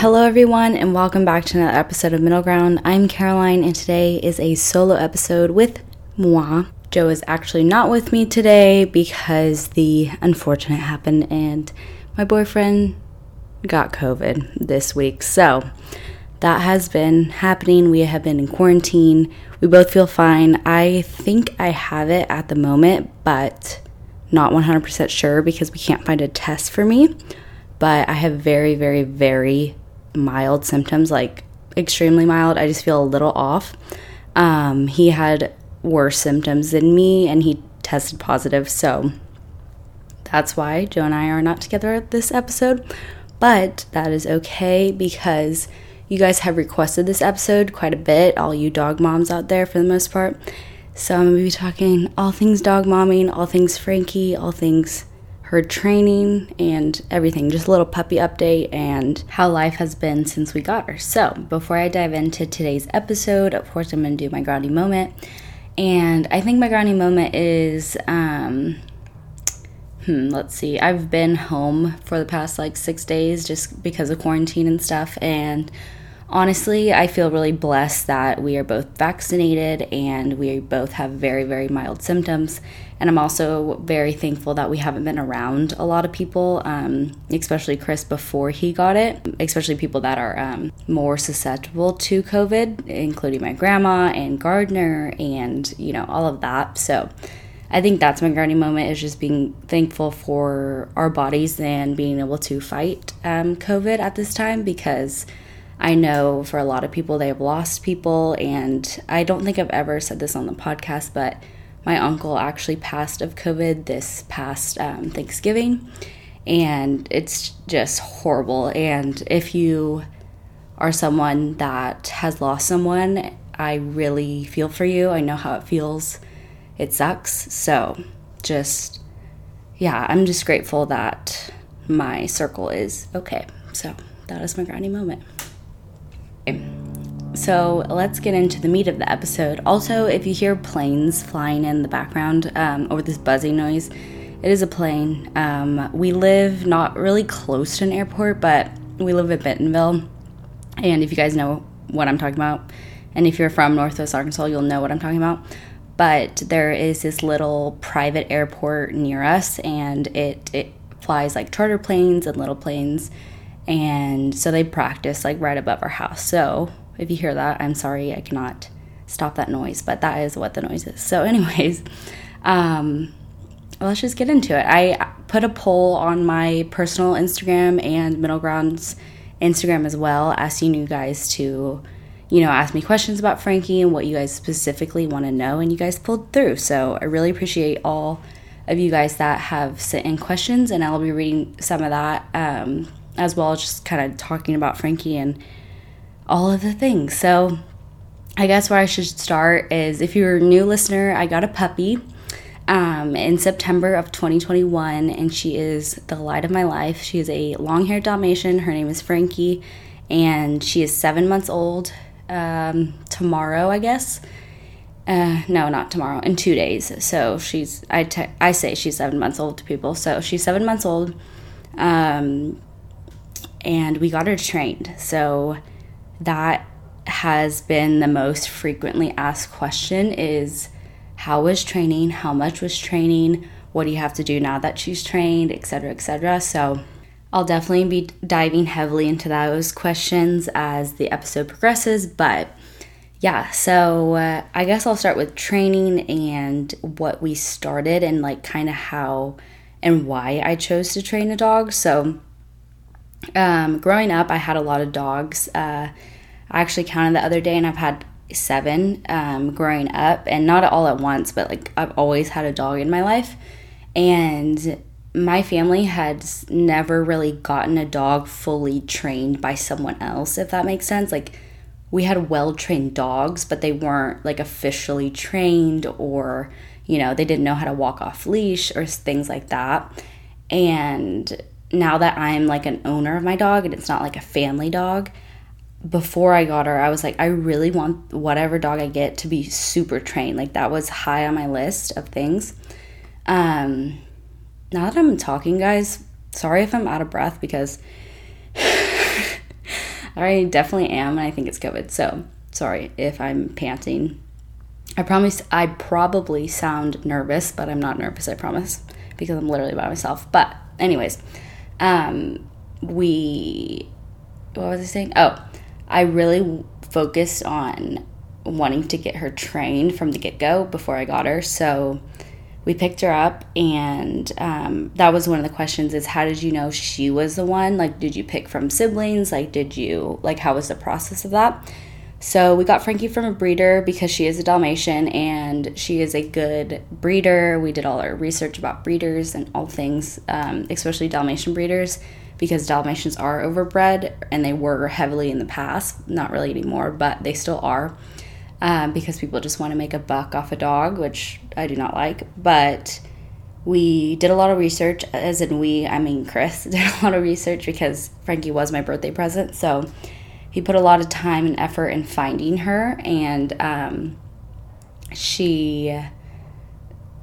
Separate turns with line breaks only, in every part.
Hello, everyone, and welcome back to another episode of Middle Ground. I'm Caroline, and today is a solo episode with moi. Joe is actually not with me today because the unfortunate happened, and my boyfriend got COVID this week. So that has been happening. We have been in quarantine. We both feel fine. I think I have it at the moment, but not 100% sure because we can't find a test for me. But I have very, very, very mild symptoms, like extremely mild. I just feel a little off. Um, he had worse symptoms than me and he tested positive. So that's why Joe and I are not together this episode. But that is okay because you guys have requested this episode quite a bit, all you dog moms out there for the most part. So I'm to be talking all things dog momming, all things Frankie, all things her training and everything. Just a little puppy update and how life has been since we got her. So, before I dive into today's episode, of course, I'm going to do my grounding moment. And I think my grounding moment is, um, hmm, let's see, I've been home for the past like six days just because of quarantine and stuff. And honestly, I feel really blessed that we are both vaccinated and we both have very, very mild symptoms. And I'm also very thankful that we haven't been around a lot of people, um, especially Chris before he got it, especially people that are um, more susceptible to COVID, including my grandma and Gardner and, you know, all of that. So I think that's my grounding moment is just being thankful for our bodies and being able to fight um, COVID at this time because I know for a lot of people, they have lost people. And I don't think I've ever said this on the podcast, but my uncle actually passed of COVID this past um, Thanksgiving. And it's just horrible. And if you are someone that has lost someone, I really feel for you. I know how it feels. It sucks. So just, yeah, I'm just grateful that my circle is okay. So that is my grounding moment. So let's get into the meat of the episode. Also, if you hear planes flying in the background um, or this buzzing noise, it is a plane. Um, we live not really close to an airport, but we live in Bentonville. And if you guys know what I'm talking about, and if you're from Northwest Arkansas, you'll know what I'm talking about. But there is this little private airport near us, and it, it flies like charter planes and little planes and so they practice like right above our house. So if you hear that, I'm sorry, I cannot stop that noise, but that is what the noise is. So, anyways, um, let's just get into it. I put a poll on my personal Instagram and Middle Ground's Instagram as well, asking you guys to, you know, ask me questions about Frankie and what you guys specifically want to know, and you guys pulled through. So, I really appreciate all of you guys that have sent in questions, and I'll be reading some of that. Um, as well just kind of talking about Frankie and all of the things. So, I guess where I should start is if you're a new listener, I got a puppy um, in September of 2021, and she is the light of my life. She is a long haired Dalmatian. Her name is Frankie, and she is seven months old um, tomorrow, I guess. Uh, no, not tomorrow. In two days. So she's I, te- I say she's seven months old to people. So she's seven months old. Um, and we got her trained. So that has been the most frequently asked question is how was training, how much was training, what do you have to do now that she's trained, etc., etc. So I'll definitely be diving heavily into those questions as the episode progresses, but yeah, so uh, I guess I'll start with training and what we started and like kind of how and why I chose to train a dog. So um, growing up, I had a lot of dogs. Uh, I actually counted the other day, and I've had seven um, growing up, and not all at once, but like I've always had a dog in my life. And my family had never really gotten a dog fully trained by someone else, if that makes sense. Like, we had well trained dogs, but they weren't like officially trained or, you know, they didn't know how to walk off leash or things like that. And now that I'm like an owner of my dog and it's not like a family dog, before I got her, I was like, I really want whatever dog I get to be super trained. Like that was high on my list of things. Um, now that I'm talking, guys, sorry if I'm out of breath because I definitely am, and I think it's COVID. So sorry if I'm panting. I promise I probably sound nervous, but I'm not nervous, I promise, because I'm literally by myself. But, anyways, um, we, what was I saying? Oh, I really focused on wanting to get her trained from the get go before I got her. So, we picked her up and um, that was one of the questions is how did you know she was the one like did you pick from siblings like did you like how was the process of that so we got frankie from a breeder because she is a dalmatian and she is a good breeder we did all our research about breeders and all things um, especially dalmatian breeders because dalmatians are overbred and they were heavily in the past not really anymore but they still are um, because people just want to make a buck off a dog, which I do not like. But we did a lot of research, as in we, I mean Chris, did a lot of research because Frankie was my birthday present. So he put a lot of time and effort in finding her, and um, she.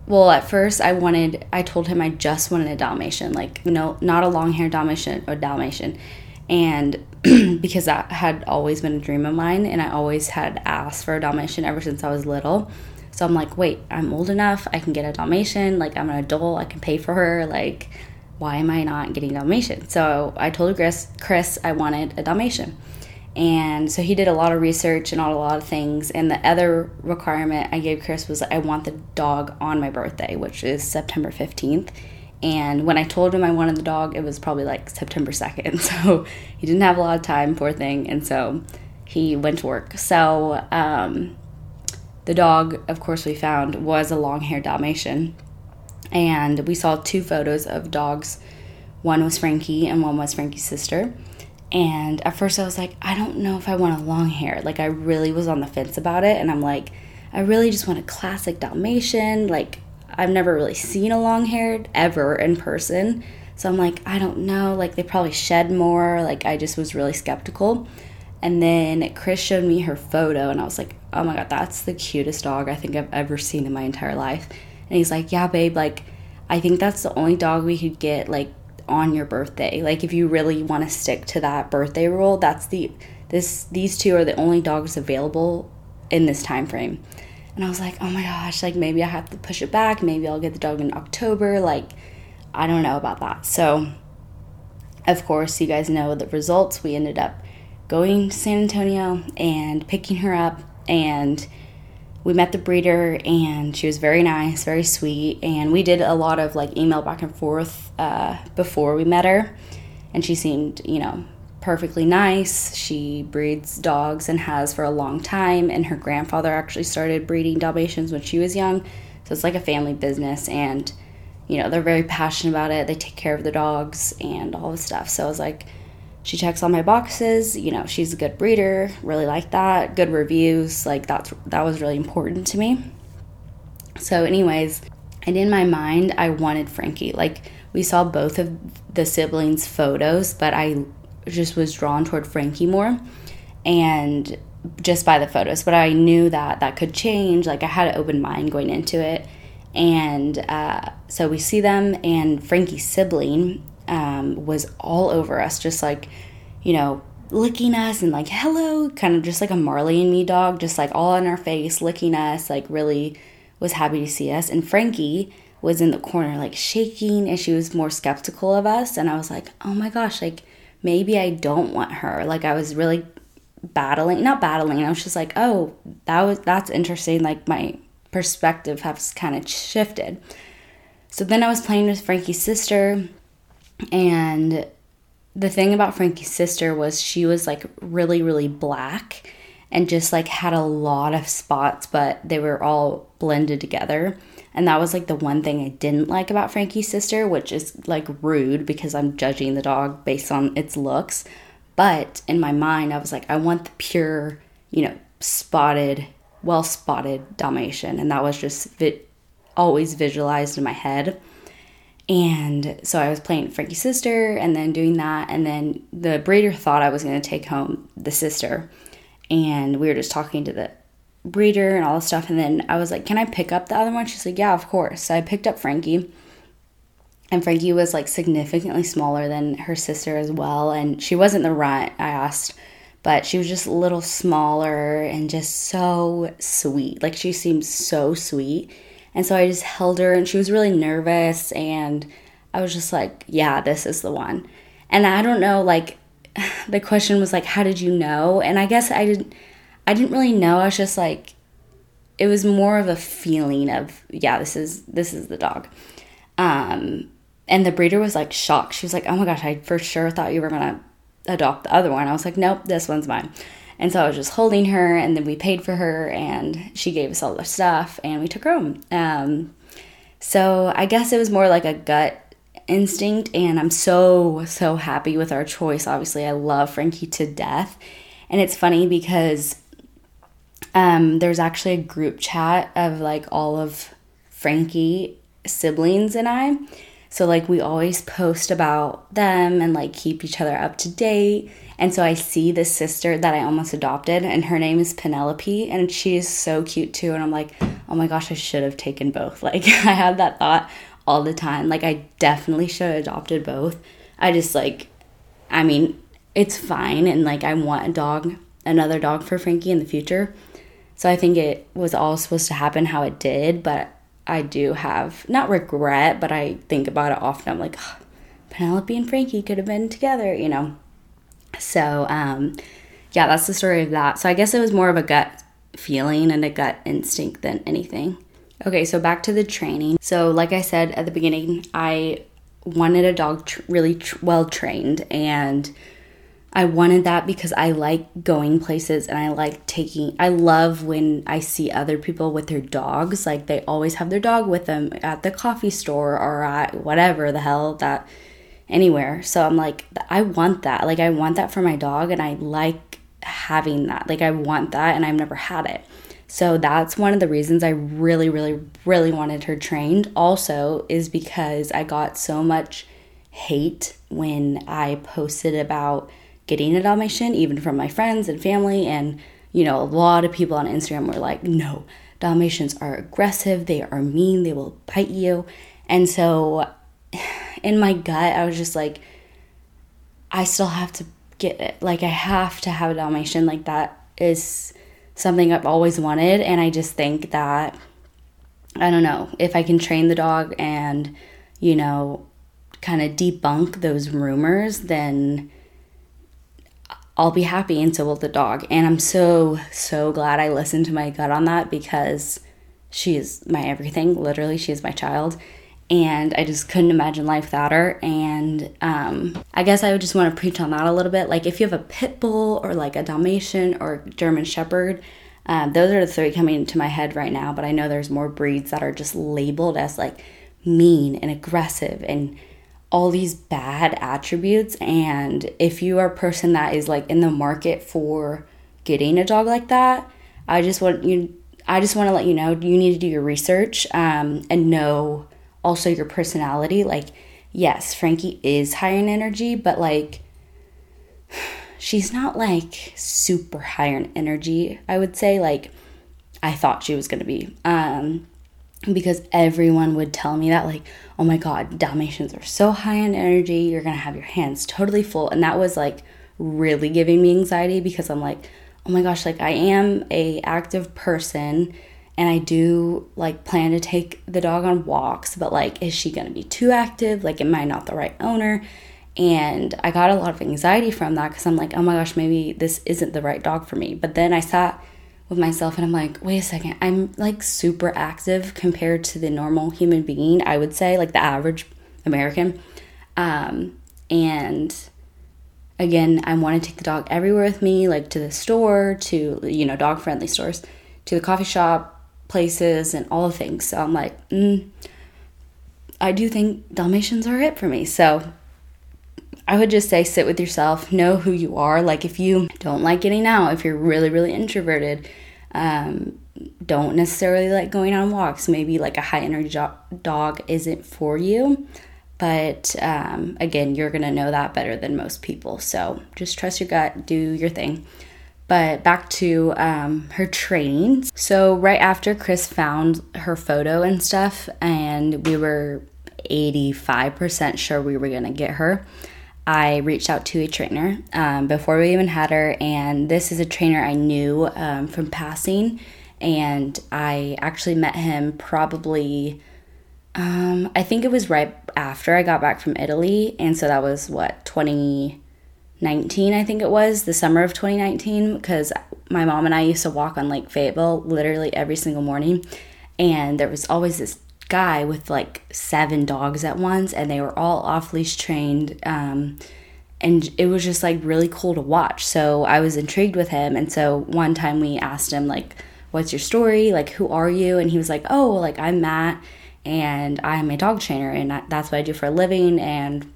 Well, at first, I wanted. I told him I just wanted a Dalmatian, like you know, not a long hair Dalmatian or Dalmatian, and because that had always been a dream of mine and I always had asked for a Dalmatian ever since I was little. So I'm like, wait, I'm old enough, I can get a Dalmatian, like I'm an adult, I can pay for her, like why am I not getting a Dalmatian? So I told Chris, Chris I wanted a Dalmatian. And so he did a lot of research and all a lot of things. And the other requirement I gave Chris was I want the dog on my birthday, which is September 15th and when I told him I wanted the dog, it was probably like September 2nd. So he didn't have a lot of time, poor thing. And so he went to work. So um, the dog, of course, we found was a long haired Dalmatian. And we saw two photos of dogs. One was Frankie and one was Frankie's sister. And at first I was like, I don't know if I want a long hair. Like I really was on the fence about it. And I'm like, I really just want a classic Dalmatian. Like I've never really seen a long haired ever in person. So I'm like, I don't know. Like, they probably shed more. Like, I just was really skeptical. And then Chris showed me her photo, and I was like, oh my God, that's the cutest dog I think I've ever seen in my entire life. And he's like, yeah, babe, like, I think that's the only dog we could get, like, on your birthday. Like, if you really want to stick to that birthday rule, that's the, this, these two are the only dogs available in this time frame. And I was like, oh my gosh, like maybe I have to push it back. Maybe I'll get the dog in October. Like, I don't know about that. So, of course, you guys know the results. We ended up going to San Antonio and picking her up. And we met the breeder, and she was very nice, very sweet. And we did a lot of like email back and forth uh, before we met her. And she seemed, you know, perfectly nice. She breeds dogs and has for a long time, and her grandfather actually started breeding Dalmatians when she was young. So it's like a family business, and you know, they're very passionate about it. They take care of the dogs and all the stuff. So I was like, she checks all my boxes. You know, she's a good breeder. Really like that. Good reviews. Like that's that was really important to me. So, anyways, and in my mind, I wanted Frankie. Like we saw both of the siblings' photos, but I just was drawn toward Frankie more and just by the photos but I knew that that could change like I had an open mind going into it and uh, so we see them and Frankie's sibling um, was all over us just like you know licking us and like hello kind of just like a Marley and me dog just like all in our face licking us like really was happy to see us and Frankie was in the corner like shaking and she was more skeptical of us and I was like oh my gosh like maybe I don't want her. Like I was really battling, not battling. I was just like, oh, that was that's interesting. Like my perspective has kind of shifted. So then I was playing with Frankie's sister, and the thing about Frankie's sister was she was like really, really black and just like had a lot of spots, but they were all blended together. And that was like the one thing I didn't like about Frankie's sister, which is like rude because I'm judging the dog based on its looks. But in my mind, I was like, I want the pure, you know, spotted, well spotted Dalmatian. And that was just vi- always visualized in my head. And so I was playing Frankie's sister and then doing that. And then the breeder thought I was going to take home the sister. And we were just talking to the breeder and all this stuff. And then I was like, Can I pick up the other one? She's like, Yeah, of course. So I picked up Frankie. And Frankie was like significantly smaller than her sister as well. And she wasn't the runt. I asked but she was just a little smaller and just so sweet. Like she seemed so sweet. And so I just held her and she was really nervous and I was just like, yeah, this is the one. And I don't know like the question was like how did you know? And I guess I didn't I didn't really know. I was just like it was more of a feeling of yeah, this is this is the dog. Um and the breeder was like shocked. She was like, "Oh my gosh, I for sure thought you were to adopt the other one. I was like, nope, this one's mine. And so I was just holding her, and then we paid for her, and she gave us all the stuff, and we took her home. Um, so I guess it was more like a gut instinct, and I'm so, so happy with our choice. Obviously, I love Frankie to death. And it's funny because um, there's actually a group chat of like all of Frankie siblings and I. So, like, we always post about them and like keep each other up to date. And so I see this sister that I almost adopted, and her name is Penelope, and she is so cute too. And I'm like, oh my gosh, I should have taken both. Like, I had that thought all the time. Like, I definitely should have adopted both. I just like, I mean, it's fine. And like, I want a dog, another dog for Frankie in the future. So I think it was all supposed to happen how it did, but I do have not regret, but I think about it often. I'm like, oh, Penelope and Frankie could have been together, you know. So, um, yeah, that's the story of that. So I guess it was more of a gut feeling and a gut instinct than anything. Okay, so back to the training. So, like I said at the beginning, I wanted a dog tr- really tr- well trained and I wanted that because I like going places and I like taking I love when I see other people with their dogs like they always have their dog with them at the coffee store or at whatever the hell that anywhere. So I'm like I want that. Like I want that for my dog and I like having that. Like I want that and I've never had it. So that's one of the reasons I really really really wanted her trained also is because I got so much hate when I posted about getting a Dalmatian, even from my friends and family. And, you know, a lot of people on Instagram were like, no, Dalmatians are aggressive, they are mean, they will bite you. And so in my gut, I was just like, I still have to get it. Like, I have to have a Dalmatian. Like, that is something I've always wanted. And I just think that, I don't know, if I can train the dog and, you know, kind of debunk those rumors, then I'll be happy and so will the dog. And I'm so, so glad I listened to my gut on that because she is my everything. Literally, she is my child. And I just couldn't imagine life without her. And um, I guess I would just want to preach on that a little bit. Like, if you have a pit bull or like a Dalmatian or German Shepherd, um, those are the three coming into my head right now. But I know there's more breeds that are just labeled as like mean and aggressive and all these bad attributes and if you are a person that is like in the market for getting a dog like that i just want you i just want to let you know you need to do your research um, and know also your personality. Like yes frankie is high in energy but like she's not like super high in energy i would say. Like i thought she was going to be um, because everyone would tell me that like oh my god dalmatians are so high in energy you're gonna have your hands totally full. And that was like really giving me anxiety because i'm like oh my gosh like i am a active person and i do like plan to take the dog on walks but like is she gonna be too active? Like am i not the right owner? And i got a lot of anxiety from that because i'm like oh my gosh maybe this isn't the right dog for me. But then i sat with myself and I'm like, wait a second, I'm like super active compared to the normal human being, I would say, like the average American. Um, and again, I want to take the dog everywhere with me, like to the store, to, you know, dog friendly stores, to the coffee shop, places, and all the things. So I'm like, mm, I do think Dalmatians are it for me. So I would just say sit with yourself, know who you are. Like if you don't like getting out, if you're really, really introverted, um, don't necessarily like going on walks. Maybe like a high energy dog isn't for you. But um, again, you're to know that better than most people. So just trust your gut, do your thing. But back to um, her training. So, right after Chris found her photo and stuff, and we were 85% sure we were to get her, I reached out to a trainer um, before we even had her, and this is a trainer I knew um, from passing, and I actually met him probably. Um, I think it was right after I got back from Italy, and so that was what 2019, I think it was the summer of 2019, because my mom and I used to walk on Lake Fayetteville literally every single morning, and there was always this guy with like seven dogs at once, and they were all off leash trained. Um, and it was just like really cool to watch. So I was intrigued with him. And so one time we asked him, like, what's your story? Like, who are you? And he was like, oh, like, I'm Matt and I'm a dog trainer and that's what I do for a living. And,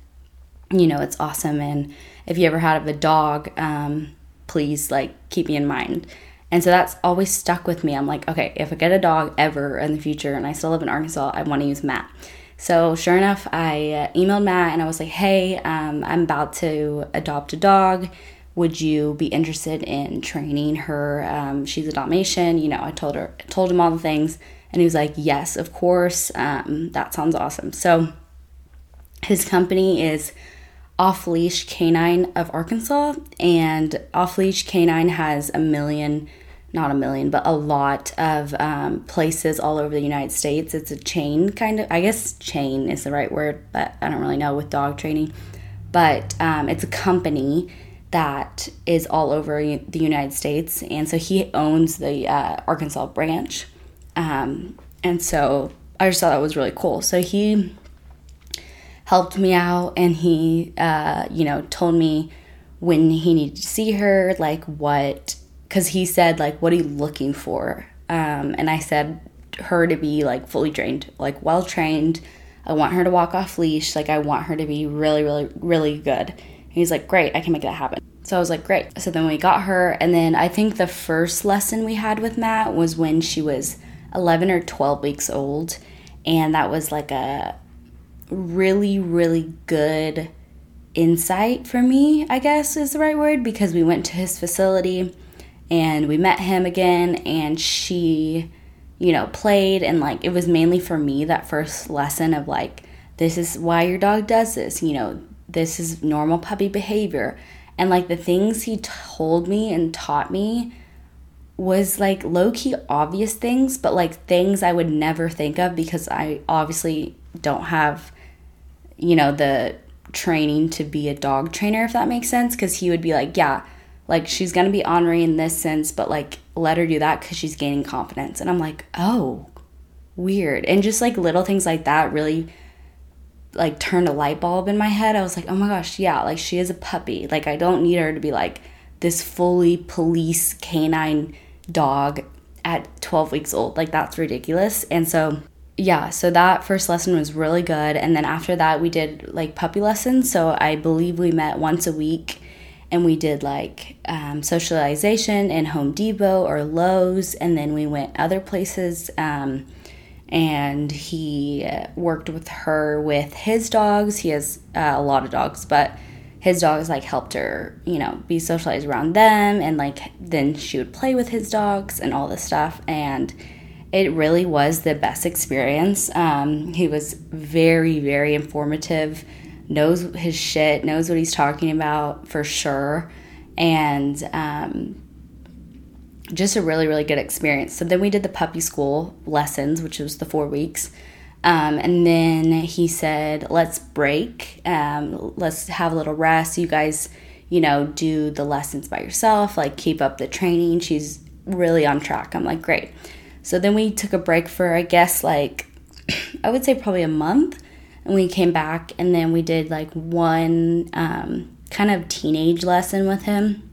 you know, it's awesome. And if you ever had a dog, um, please like keep me in mind. And so that's always stuck with me. I'm like, okay, if I get a dog ever in the future and I still live in Arkansas, I want to use Matt. So sure enough, I uh, emailed Matt and I was like, hey, um, I'm about to adopt a dog. Would you be interested in training her? Um, she's a Dalmatian. You know, I told her, told him all the things, and he was like, yes, of course. Um, that sounds awesome. So his company is Off Leash Canine of Arkansas, and Off Leash Canine has a million not a million, but a lot of um, places all over the United States. It's a chain kind of, I guess chain is the right word, but I don't really know with dog training. But um, it's a company that is all over the United States. And so he owns the uh, Arkansas branch. Um, and so I just thought that was really cool. So he helped me out and he, uh, you know, told me when he needed to see her, like what because he said like what are you looking for? Um, and i said her to be like fully trained like well trained i want her to walk off leash. Like i want her to be really really really good. And he's like great i can make that happen. So i was like great. So then we got her and then i think the first lesson we had with matt was when she was 11 or 12 weeks old and that was like a really really good insight for me i guess is the right word because we went to his facility and we met him again and she you know played and like it was mainly for me that first lesson of like this is why your dog does this you know this is normal puppy behavior. And like the things he told me and taught me was like low key obvious things but like things I would never think of because I obviously don't have you know the training to be a dog trainer if that makes sense because he would be like yeah like she's gonna be honoring in this sense but like let her do that because she's gaining confidence. And i'm like oh weird. And just like little things like that really like turned a light bulb in my head. I was like oh my gosh yeah like she is a puppy. Like i don't need her to be like this fully police canine dog at 12 weeks old. Like that's ridiculous. And so yeah so that first lesson was really good. And then after that we did like puppy lessons. So i believe we met once a week and we did like um, socialization in Home Depot or Lowe's, and then we went other places. Um, and he uh, worked with her with his dogs. He has uh, a lot of dogs, but his dogs like helped her, you know, be socialized around them, and like then she would play with his dogs and all this stuff. And it really was the best experience. Um, he was very, very informative knows his shit, knows what he's talking about for sure, and um, just a really, really good experience. So then we did the puppy school lessons, which was the four weeks. Um, and then he said, let's break, um, let's have a little rest. You guys, you know, do the lessons by yourself, like keep up the training. She's really on track. I'm like, great. So then we took a break for, I guess, like, I would say probably a month and we came back and then we did like one um, kind of teenage lesson with him.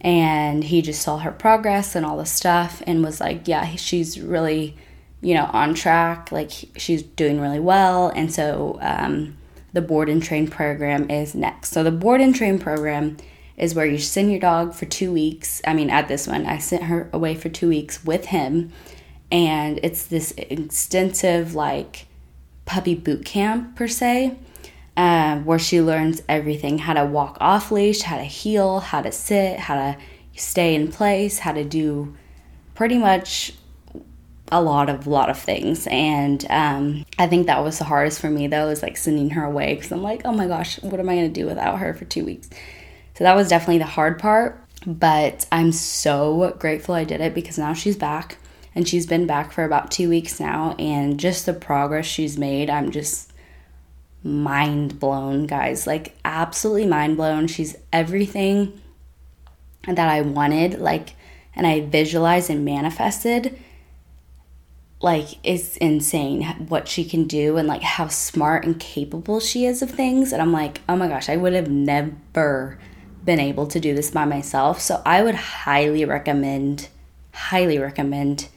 And he just saw her progress and all the stuff and was like yeah she's really you know on track. Like she's doing really well. And so um, the board and train program is next. So the board and train program is where you send your dog for two weeks. I mean at this one i sent her away for two weeks with him. And it's this extensive like puppy boot camp per se, uh, where she learns everything. How to walk off leash, how to heel, how to sit, how to stay in place, how to do pretty much a lot of lot of things. And um, i think that was the hardest for me though is like sending her away because i'm like oh my gosh what am i going to do without her for two weeks? So that was definitely the hard part but i'm so grateful i did it because now she's back and she's been back for about two weeks now and just the progress she's made i'm just mind blown guys. Like absolutely mind blown. She's everything that i wanted like and i visualized and manifested. Like it's insane what she can do and like how smart and capable she is of things. And i'm like oh my gosh i would have never been able to do this by myself. So i would highly recommend highly recommend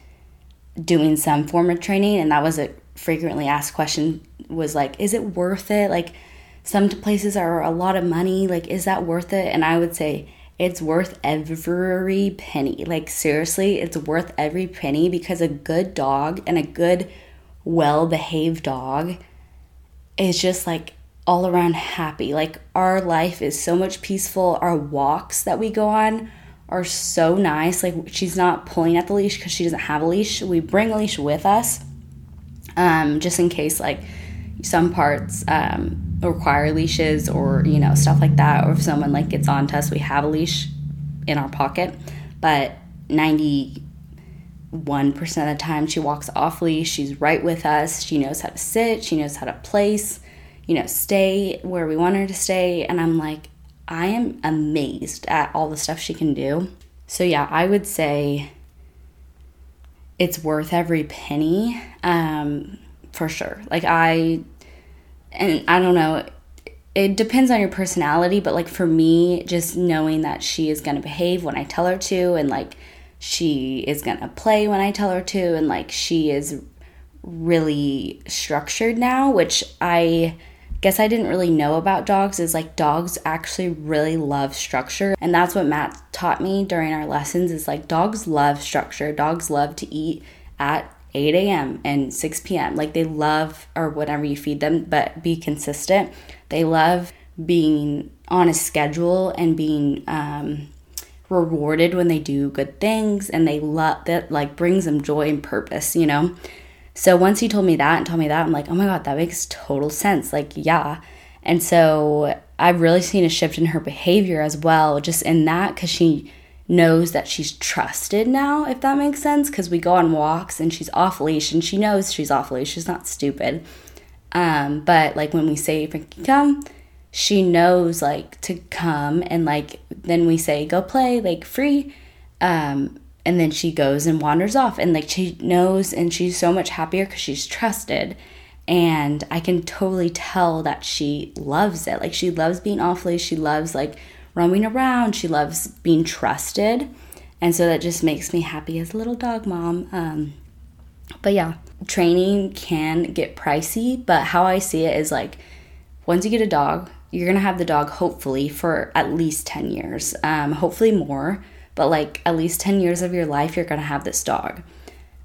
doing some form of training and that was a frequently asked question was like is it worth it like some places are a lot of money like is that worth it and i would say it's worth every penny. Like, seriously, it's worth every penny because a good dog and a good, well behaved dog is just like all around happy. Like, our life is so much peaceful. Our walks that we go on are so nice. Like, she's not pulling at the leash because she doesn't have a leash. We bring a leash with us um, just in case, like, some parts um, require leashes or you know stuff like that or if someone like gets on to us we have a leash in our pocket. But 91% of the time she walks off leash. She's right with us. She knows how to sit. She knows how to place you know stay where we want her to stay. And i'm like i am amazed at all the stuff she can do. So yeah i would say it's worth every penny um, for sure. Like i and I don't know, it depends on your personality, but like for me, just knowing that she is going to behave when I tell her to, and like she is going to play when I tell her to, and like she is really structured now, which I guess I didn't really know about dogs is like dogs actually really love structure. And that's what Matt taught me during our lessons is like dogs love structure. Dogs love to eat at 8 a.m. and 6 p.m. Like they love, or whatever you feed them, but be consistent. They love being on a schedule and being um, rewarded when they do good things, and they love that, like brings them joy and purpose, you know? So once he told me that and told me that, I'm like, oh my God, that makes total sense. Like, yeah. And so I've really seen a shift in her behavior as well, just in that, because she, knows that she's trusted now, if that makes sense, because we go on walks and she's off leash and she knows she's off leash. She's not stupid. Um, but like when we say Frankie come, she knows like to come and like then we say go play like free. Um, and then she goes and wanders off and like she knows and she's so much happier because she's trusted and i can totally tell that she loves it like she loves being off leash she loves like roaming around. She loves being trusted. And so that just makes me happy as a little dog mom. Um, but yeah, training can get pricey, but how I see it is like once you get a dog, you're gonna have the dog hopefully for at least 10 years, um, hopefully more, but like at least 10 years of your life, you're gonna have this dog.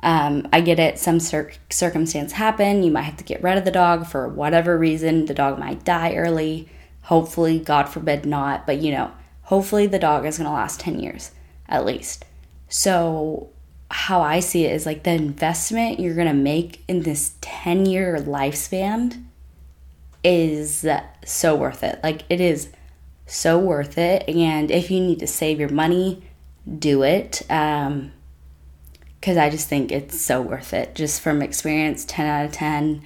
Um, I get it, some cir- circumstance happen, you might have to get rid of the dog for whatever reason, the dog might die early. Hopefully, God forbid not, but you know, hopefully the dog is going to last 10 years at least. So, how I see it is like the investment you're going to make in this 10 year lifespan is so worth it. Like, it is so worth it. And if you need to save your money, do it. Um, because I just think it's so worth it. Just from experience, 10 out of 10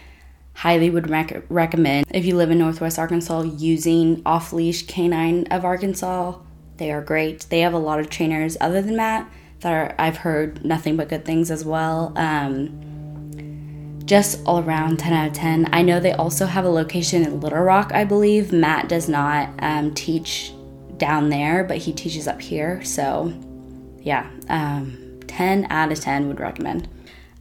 highly would rec- recommend if you live in Northwest Arkansas using Off Leash Canine of Arkansas. They are great. They have a lot of trainers other than Matt that are, I've heard nothing but good things as well. Um, just all around 10 out of 10. I know they also have a location in Little Rock, I believe. Matt does not um, teach down there, but he teaches up here. So, yeah, um, 10 out of 10 would recommend.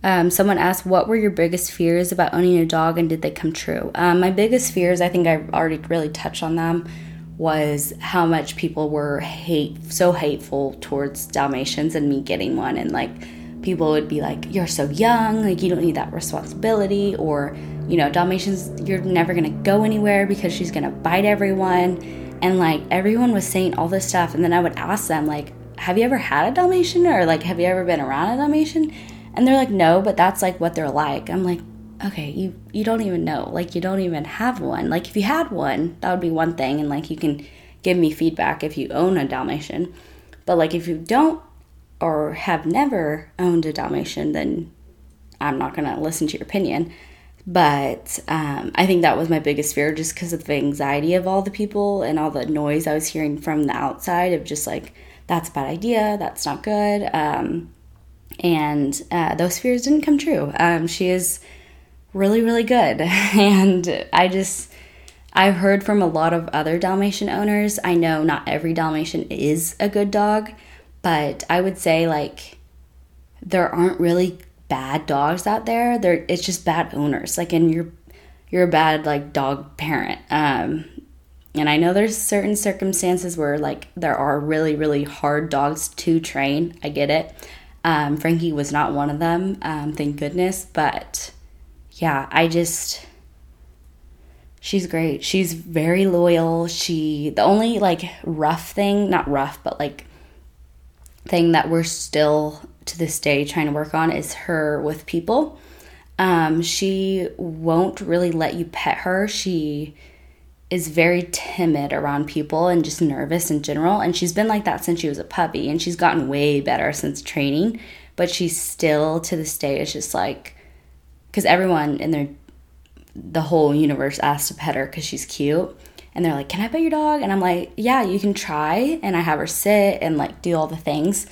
Um, someone asked, What were your biggest fears about owning a dog and did they come true? Um, my biggest fears, I think I've already really touched on them, was how much people were hate so hateful towards Dalmatians and me getting one. And like, people would be like, You're so young, like, you don't need that responsibility. Or, you know, Dalmatians, you're never gonna go anywhere because she's gonna bite everyone. And like, everyone was saying all this stuff. And then I would ask them, like, have you ever had a Dalmatian or like have you ever been around a Dalmatian? And they're like, no, but that's like what they're like. I'm like, okay, you you don't even know. Like you don't even have one. Like if you had one, that would be one thing and like you can give me feedback if you own a Dalmatian. But like if you don't or have never owned a Dalmatian, then I'm not going to listen to your opinion. But um, I think that was my biggest fear just because of the anxiety of all the people and all the noise I was hearing from the outside of just like, that's a bad idea, that's not good. Um, and uh, those fears didn't come true. Um, she is really, really good. and I just, I've heard from a lot of other Dalmatian owners. I know not every Dalmatian is a good dog, but I would say like there aren't really bad dogs out there. There it's just bad owners. Like and you're you're a bad like dog parent. Um and I know there's certain circumstances where like there are really really hard dogs to train. I get it. Um, Frankie was not one of them, um, thank goodness. But yeah, I just she's great. She's very loyal. She the only like rough thing, not rough, but like thing that we're still to this day trying to work on is her with people. Um, she won't really let you pet her. She is very timid around people and just nervous in general. And she's been like that since she was a puppy. And she's gotten way better since training. But she's still to this day is just like, because everyone in their, the whole universe asks to pet her because she's cute. And they're like, Can I pet your dog? And I'm like, Yeah, you can try. And I have her sit and like do all the things.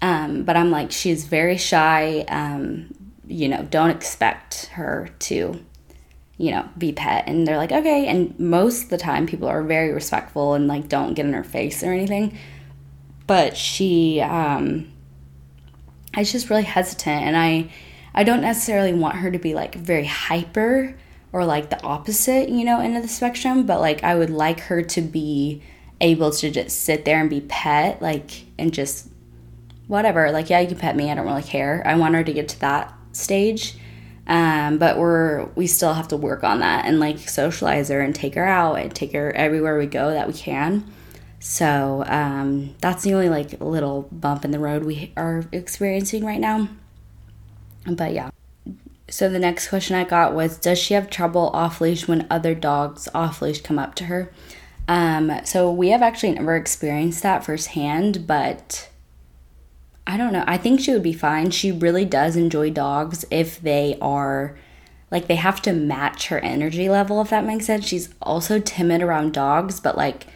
Um, but I'm like, she's very shy. Um, you know, don't expect her to, you know, be pet. And they're like, okay. And most of the time, people are very respectful and like don't get in her face or anything. But she, um, I was just really hesitant, and I, I don't necessarily want her to be like very hyper or like the opposite, you know, end of the spectrum. But like, I would like her to be able to just sit there and be pet, like, and just whatever. Like, yeah, you can pet me. I don't really care. I want her to get to that stage. Um, but we're we still have to work on that and like socialize her and take her out and take her everywhere we go that we can. So um, that's the only like little bump in the road we are experiencing right now. But yeah. So the next question I got was Does she have trouble off leash when other dogs off leash come up to her? Um, so we have actually never experienced that firsthand, but I don't know. I think she would be fine. She really does enjoy dogs if they are like they have to match her energy level if that makes sense. She's also timid around dogs, but like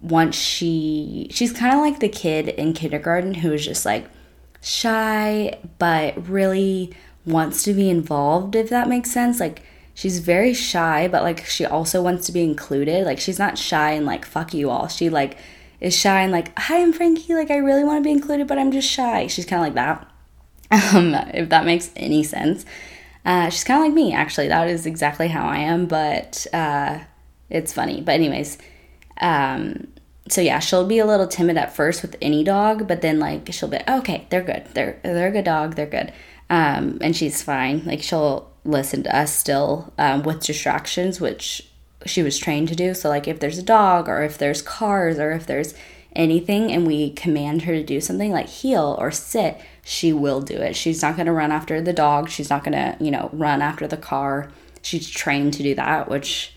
once she she's kind of like the kid in kindergarten who is just like shy but really wants to be involved if that makes sense. Like she's very shy, but like she also wants to be included. Like she's not shy and like fuck you all. She like is shy and like, hi, I'm Frankie. Like, I really want to be included, but I'm just shy. She's kind of like that. Um, if that makes any sense. Uh, she's kind of like me, actually. That is exactly how I am, but uh, it's funny. But, anyways, um, so yeah, she'll be a little timid at first with any dog, but then like she'll be okay, they're good, they're they're a good dog, they're good, um, and she's fine. Like she'll listen to us still um, with distractions, which she was trained to do. So, like, if there's a dog or if there's cars or if there's anything and we command her to do something like heel or sit, she will do it. She's not going to run after the dog. She's not going to, you know, run after the car. She's trained to do that, which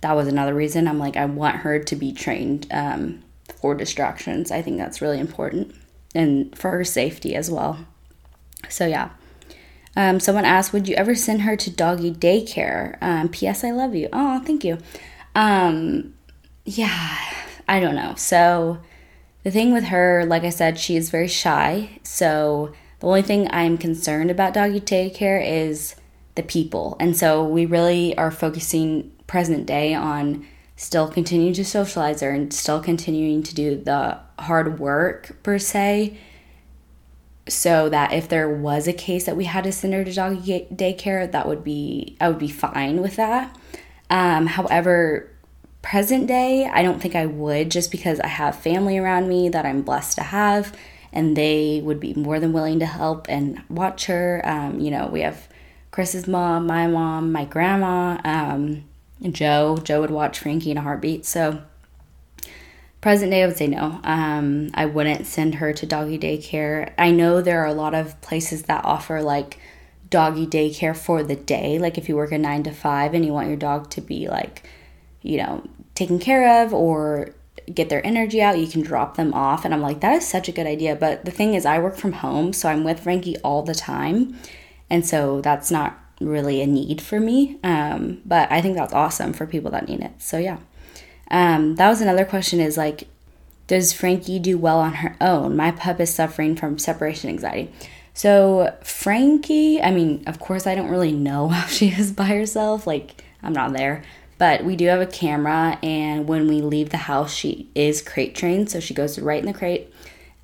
that was another reason I'm like, I want her to be trained um, for distractions. I think that's really important and for her safety as well. So, yeah. Um, someone asked, Would you ever send her to doggy daycare? Um, P.S. I love you. Oh, thank you. Um, yeah, I don't know. So, the thing with her, like I said, she is very shy. So, the only thing I'm concerned about doggy daycare is the people. And so, we really are focusing present day on still continuing to socialize her and still continuing to do the hard work, per se so that if there was a case that we had to send her to doggy daycare, that would be I would be fine with that. Um, however, present day, I don't think I would just because I have family around me that I'm blessed to have, and they would be more than willing to help and watch her. Um, you know, we have Chris's mom, my mom, my grandma, um, Joe. Joe would watch Frankie in a heartbeat. So present day, I would say no. Um, I wouldn't send her to doggy daycare. I know there are a lot of places that offer like doggy daycare for the day. Like if you work a nine to five and you want your dog to be like, you know, taken care of or get their energy out, you can drop them off. And I'm like, that is such a good idea. But the thing is, I work from home, so I'm with Frankie all the time. And so that's not really a need for me. Um, but I think that's awesome for people that need it. So yeah. Um, that was another question is like, does Frankie do well on her own? My pup is suffering from separation anxiety. So, Frankie, I mean, of course, I don't really know how she is by herself. Like, I'm not there. But we do have a camera, and when we leave the house, she is crate trained. So, she goes right in the crate.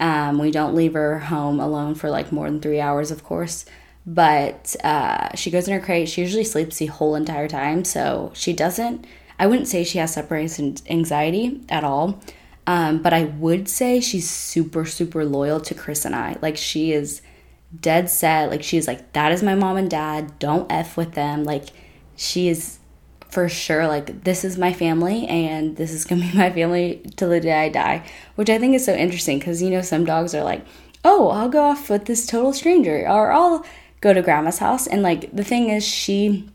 Um, we don't leave her home alone for like more than three hours, of course. But uh, she goes in her crate. She usually sleeps the whole entire time. So, she doesn't, I wouldn't say she has separation anxiety at all. Um, but I would say she's super, super loyal to Chris and I. Like, she is dead set. Like she's like, that is my mom and dad. Don't F with them. Like she is for sure like this is my family and this is gonna be my family till the day I die. Which I think is so interesting because you know some dogs are like, oh, I'll go off with this total stranger or I'll go to grandma's house. And like the thing is she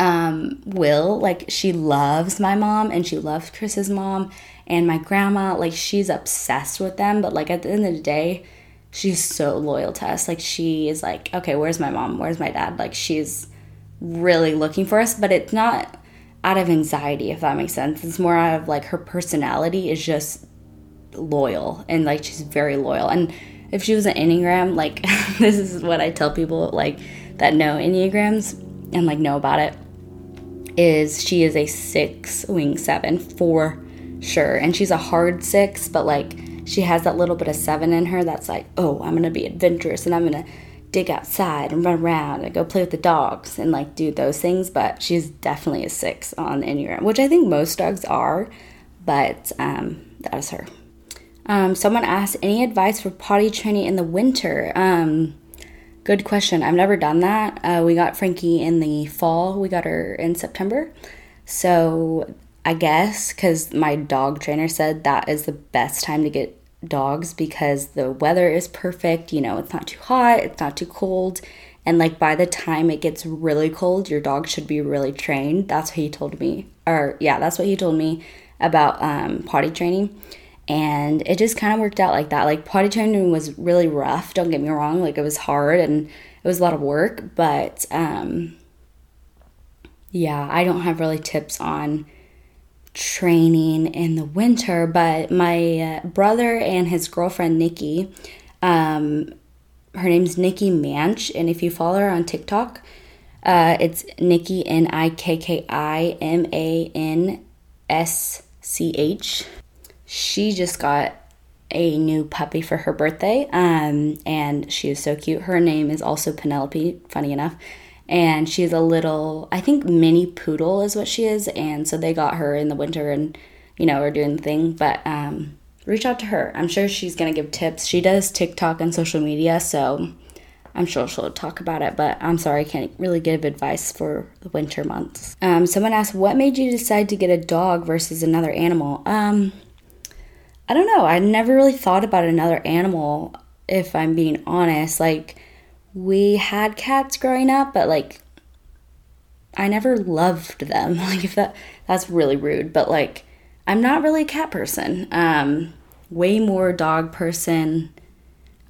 um will like she loves my mom and she loves Chris's mom and my grandma like she's obsessed with them but like at the end of the day she's so loyal to us. Like she is like, okay, where's my mom? Where's my dad? Like she's really looking for us, but it's not out of anxiety, if that makes sense. It's more out of like her personality is just loyal and like she's very loyal. And if she was an Enneagram, like this is what I tell people like that know Enneagrams and like know about it is she is a six wing seven for sure. And she's a hard six, but like she has that little bit of seven in her that's like, oh, I'm gonna be adventurous and I'm gonna dig outside and run around and go play with the dogs and like do those things. But she's definitely a six on Enneagram, which I think most dogs are, but um, that is her. Um, someone asked, any advice for potty training in the winter? Um, good question. I've never done that. Uh, we got Frankie in the fall, we got her in September. So I guess because my dog trainer said that is the best time to get dogs because the weather is perfect. You know, it's not too hot, it's not too cold. And like by the time it gets really cold, your dog should be really trained. That's what he told me. Or yeah, that's what he told me about um, potty training. And it just kind of worked out like that. Like potty training was really rough, don't get me wrong. Like it was hard and it was a lot of work. But um, yeah, I don't have really tips on training in the winter, but my uh, brother and his girlfriend Nikki, um, her name's Nikki Mansch, and if you follow her on TikTok, uh, it's Nikki N I K K I M A N S C H. She just got a new puppy for her birthday, um, and she is so cute. Her name is also Penelope, funny enough. And she's a little i think mini poodle is what she is. And so they got her in the winter and you know are doing the thing. But um, reach out to her. I'm sure she's gonna give tips. She does tiktok and social media so i'm sure she'll talk about it. But i'm sorry i can't really give advice for the winter months. Um, someone asked what made you decide to get a dog versus another animal? Um, i don't know i never really thought about another animal if i'm being honest like we had cats growing up, but like I never loved them. Like if that that's really rude, but like I'm not really a cat person. Um way more dog person.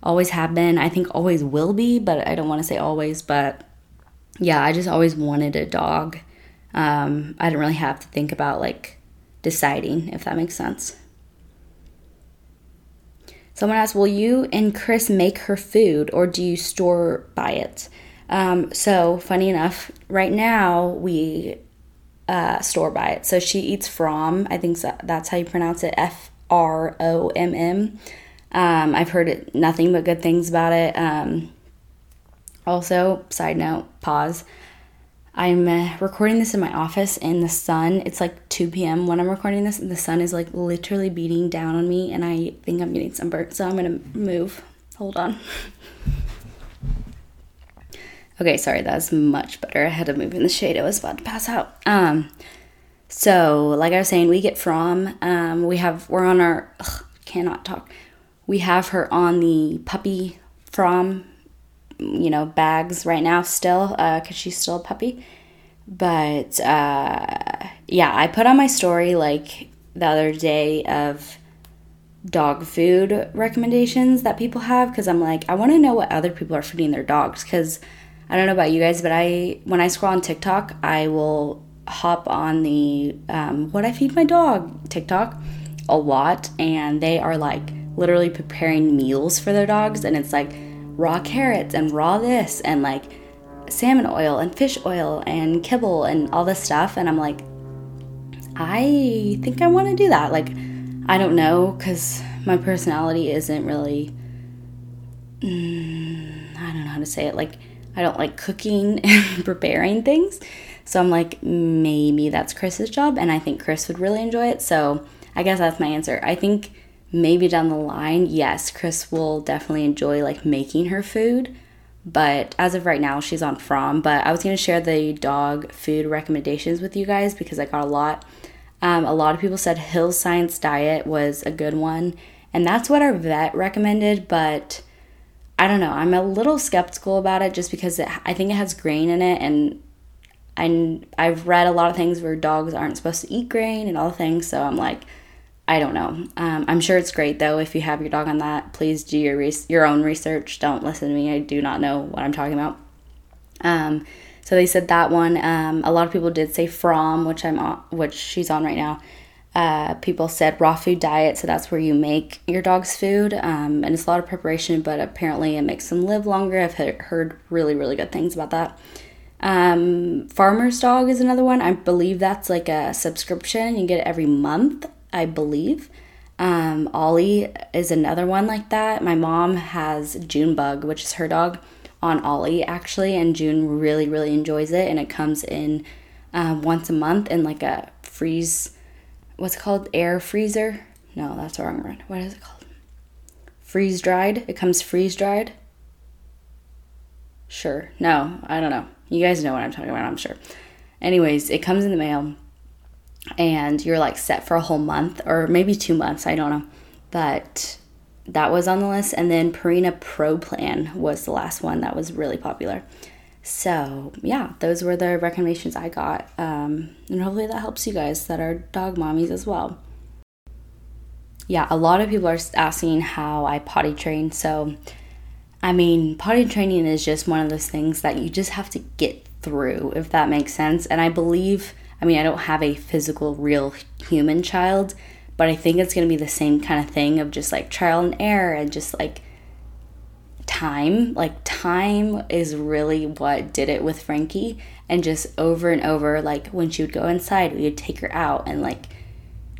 Always have been. I think always will be, but I don't want to say always, but yeah, I just always wanted a dog. Um I didn't really have to think about like deciding if that makes sense. Someone asked, Will you and Chris make her food or do you store buy it? Um, so, funny enough, right now we uh, store buy it. So she eats Fromm, I think that's how you pronounce it, F R O M M. Um, I've heard it, nothing but good things about it. Um, also, side note, pause. I'm uh, recording this in my office in the sun. It's like 2 p.m. when I'm recording this, and the sun is like literally beating down on me, and I think I'm getting sunburned, so I'm gonna move. Hold on. okay, sorry, that's much better. I had to move in the shade. I was about to pass out. Um, So, like I was saying, we get Fromm um, we have we're on our ugh, cannot talk. We have her on the puppy Fromm you know bags right now still uh, because uh, she's still a puppy. But uh, yeah, I put on my story like the other day of dog food recommendations that people have because I'm like I want to know what other people are feeding their dogs because I don't know about you guys, but I when I scroll on TikTok, I will hop on the um, what I feed my dog TikTok a lot, and they are like literally preparing meals for their dogs, and it's like raw carrots and raw this and like salmon oil and fish oil and kibble and all this stuff, and I'm like, I think I want to do that. Like, I don't know because my personality isn't really. Mm, I don't know how to say it. Like, I don't like cooking and preparing things. So I'm like, maybe that's Chris's job, and I think Chris would really enjoy it. So I guess that's my answer. I think maybe down the line, yes, Chris will definitely enjoy like making her food. But as of right now, she's on Fromm. But I was going to share the dog food recommendations with you guys because I got a lot. Um, a lot of people said Hill Science Diet was a good one. And that's what our vet recommended. But I don't know. I'm a little skeptical about it just because it, I think it has grain in it. And and I've read a lot of things where dogs aren't supposed to eat grain and all things. So I'm like, I don't know. Um, I'm sure it's great though. If you have your dog on that, please do your your own research. Don't listen to me. I do not know what I'm talking about. Um, so they said that one. Um, a lot of people did say Fromm, which I'm on, which she's on right now. Uh, people said raw food diet, so that's where you make your dog's food, um, and it's a lot of preparation, but apparently it makes them live longer. I've heard really, really good things about that. Um, Farmer's Dog is another one. I believe that's like a subscription. You get it every month, I believe. Um, Ollie is another one like that. My mom has Junebug, which is her dog, on Ollie actually, and June really, really enjoys it. And it comes in um, once a month in like a freeze, what's called? Air freezer? No, that's the wrong word. What is it called? Freeze dried. It comes freeze dried. Sure. No, I don't know. You guys know what I'm talking about, I'm sure. Anyways, it comes in the mail and you're like set for a whole month or maybe two months, I don't know. But that was on the list. And then Purina Pro Plan was the last one that was really popular. So, yeah, those were the recommendations I got. Um, and hopefully that helps you guys that are dog mommies as well. Yeah, a lot of people are asking how I potty train. So, I mean, potty training is just one of those things that you just have to get through, if that makes sense. And I believe, I mean, I don't have a physical, real human child, but I think it's going to be the same kind of thing of just like trial and error and just like time. Like, time is really what did it with Frankie. And just over and over, like when she would go inside, we would take her out and like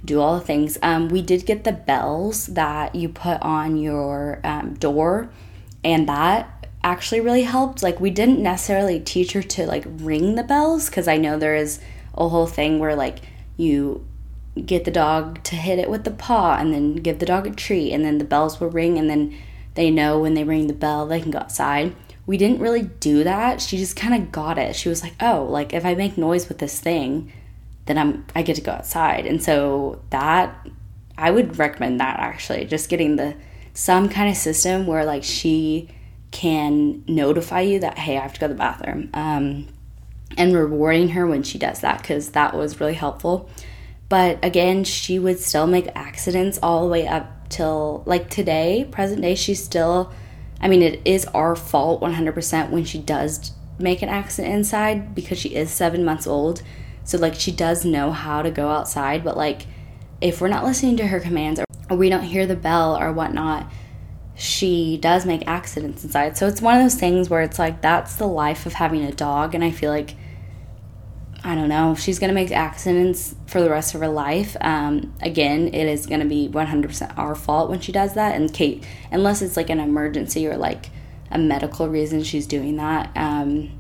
do all the things. Um, we did get the bells that you put on your um, door and that actually really helped. Like we didn't necessarily teach her to like ring the bells because I know there is a whole thing where like you get the dog to hit it with the paw and then give the dog a treat and then the bells will ring and then they know when they ring the bell they can go outside. We didn't really do that. She just kind of got it. She was like, "Oh, like if I make noise with this thing, then I'm I get to go outside." And so that I would recommend that actually, just getting the some kind of system where like she can notify you that hey i have to go to the bathroom um, and rewarding her when she does that because that was really helpful. But again she would still make accidents all the way up till like today present day she's still i mean it is our fault 100% when she does make an accident inside because she is seven months old. So like she does know how to go outside but like if we're not listening to her commands or or we don't hear the bell or whatnot, she does make accidents inside. So it's one of those things where it's like that's the life of having a dog, and I feel like I don't know, she's gonna make accidents for the rest of her life. Um, again, it is gonna be 100% our fault when she does that, and Kate, unless it's like an emergency or like a medical reason she's doing that. Um,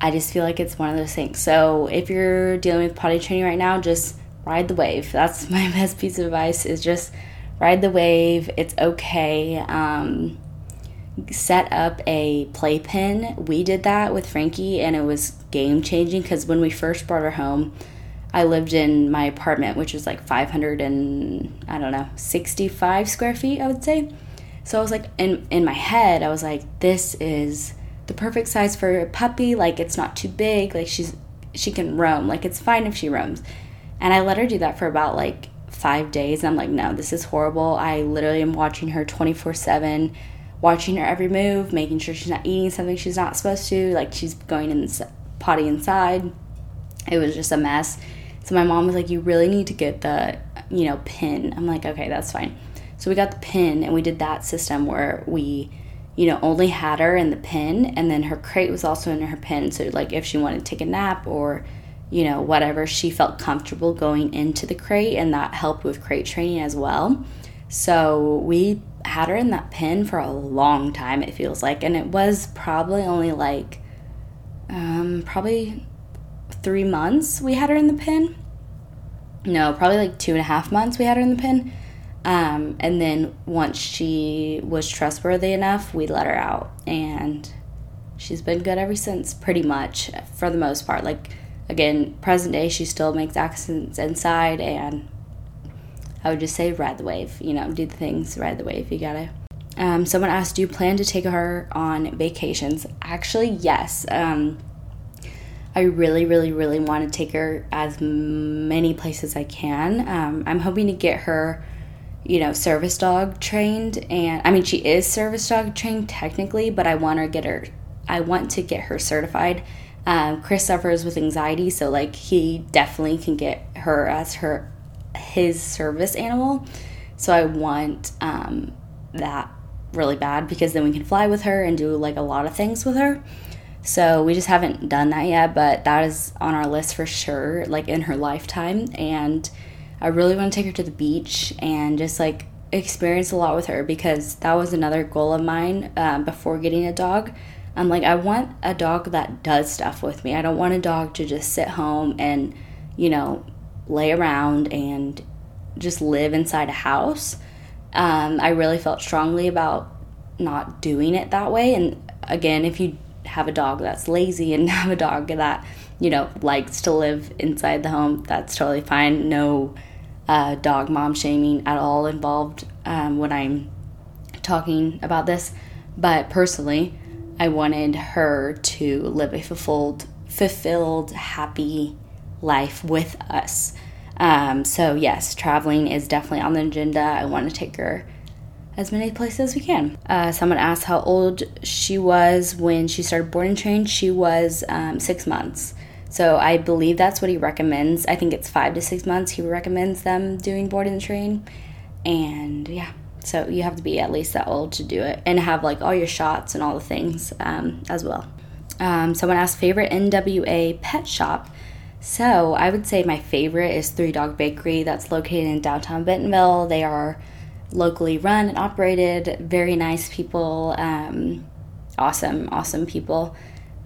I just feel like it's one of those things. So if you're dealing with potty training right now, just ride the wave. That's my best piece of advice is just ride the wave. It's okay. Um, set up a playpen. We did that with Frankie and it was game changing because when we first brought her home, I lived in my apartment, which was like 500 and I don't know, 65 square feet, I would say. So I was like, in in my head, I was like, this is the perfect size for a puppy. Like it's not too big. Like she's she can roam. Like it's fine if she roams. And I let her do that for about like five days. I'm like, no, this is horrible. I literally am watching her 24 7, watching her every move, making sure she's not eating something she's not supposed to. Like she's going in potty inside. It was just a mess. So my mom was like, you really need to get the, you know, pin. I'm like, okay, that's fine. So we got the pin and we did that system where we, you know, only had her in the pin and then her crate was also in her pin. So like if she wanted to take a nap or, you know, whatever, she felt comfortable going into the crate and that helped with crate training as well. So we had her in that pin for a long time, it feels like. And it was probably only like, um, probably three months we had her in the pin. No, probably like two and a half months we had her in the pin. Um, and then once she was trustworthy enough, we let her out. And she's been good ever since, pretty much, for the most part. Like, again, present day, she still makes accents inside. And I would just say ride the wave, you know, do the things, ride the wave. You gotta. Um, someone asked, Do you plan to take her on vacations? Actually, yes. Um, I really, really, really want to take her as many places I can. Um, I'm hoping to get her, you know, service dog trained, and I mean she is service dog trained technically, but I want her get her. I want to get her certified. Um, Chris suffers with anxiety, so like he definitely can get her as her his service animal. So I want um, that really bad because then we can fly with her and do like a lot of things with her. So we just haven't done that yet, but that is on our list for sure, like in her lifetime. And I really want to take her to the beach and just like experience a lot with her because that was another goal of mine um, before getting a dog. I'm like, I want a dog that does stuff with me. I don't want a dog to just sit home and, you know, lay around and just live inside a house. Um, I really felt strongly about not doing it that way. And again, if you have a dog that's lazy and have a dog that you know likes to live inside the home that's totally fine no uh, dog mom shaming at all involved um, when i'm talking about this but personally i wanted her to live a fulfilled fulfilled happy life with us um, so yes traveling is definitely on the agenda i want to take her as many places as we can. Uh, someone asked how old she was when she started board and train. She was um, six months. So I believe that's what he recommends. I think it's five to six months he recommends them doing board and train. And yeah, so you have to be at least that old to do it and have like all your shots and all the things um, as well. Um, someone asked favorite NWA pet shop. So I would say my favorite is Three Dog Bakery that's located in downtown Bentonville. They are locally run and operated. Very nice people, um, awesome, awesome people.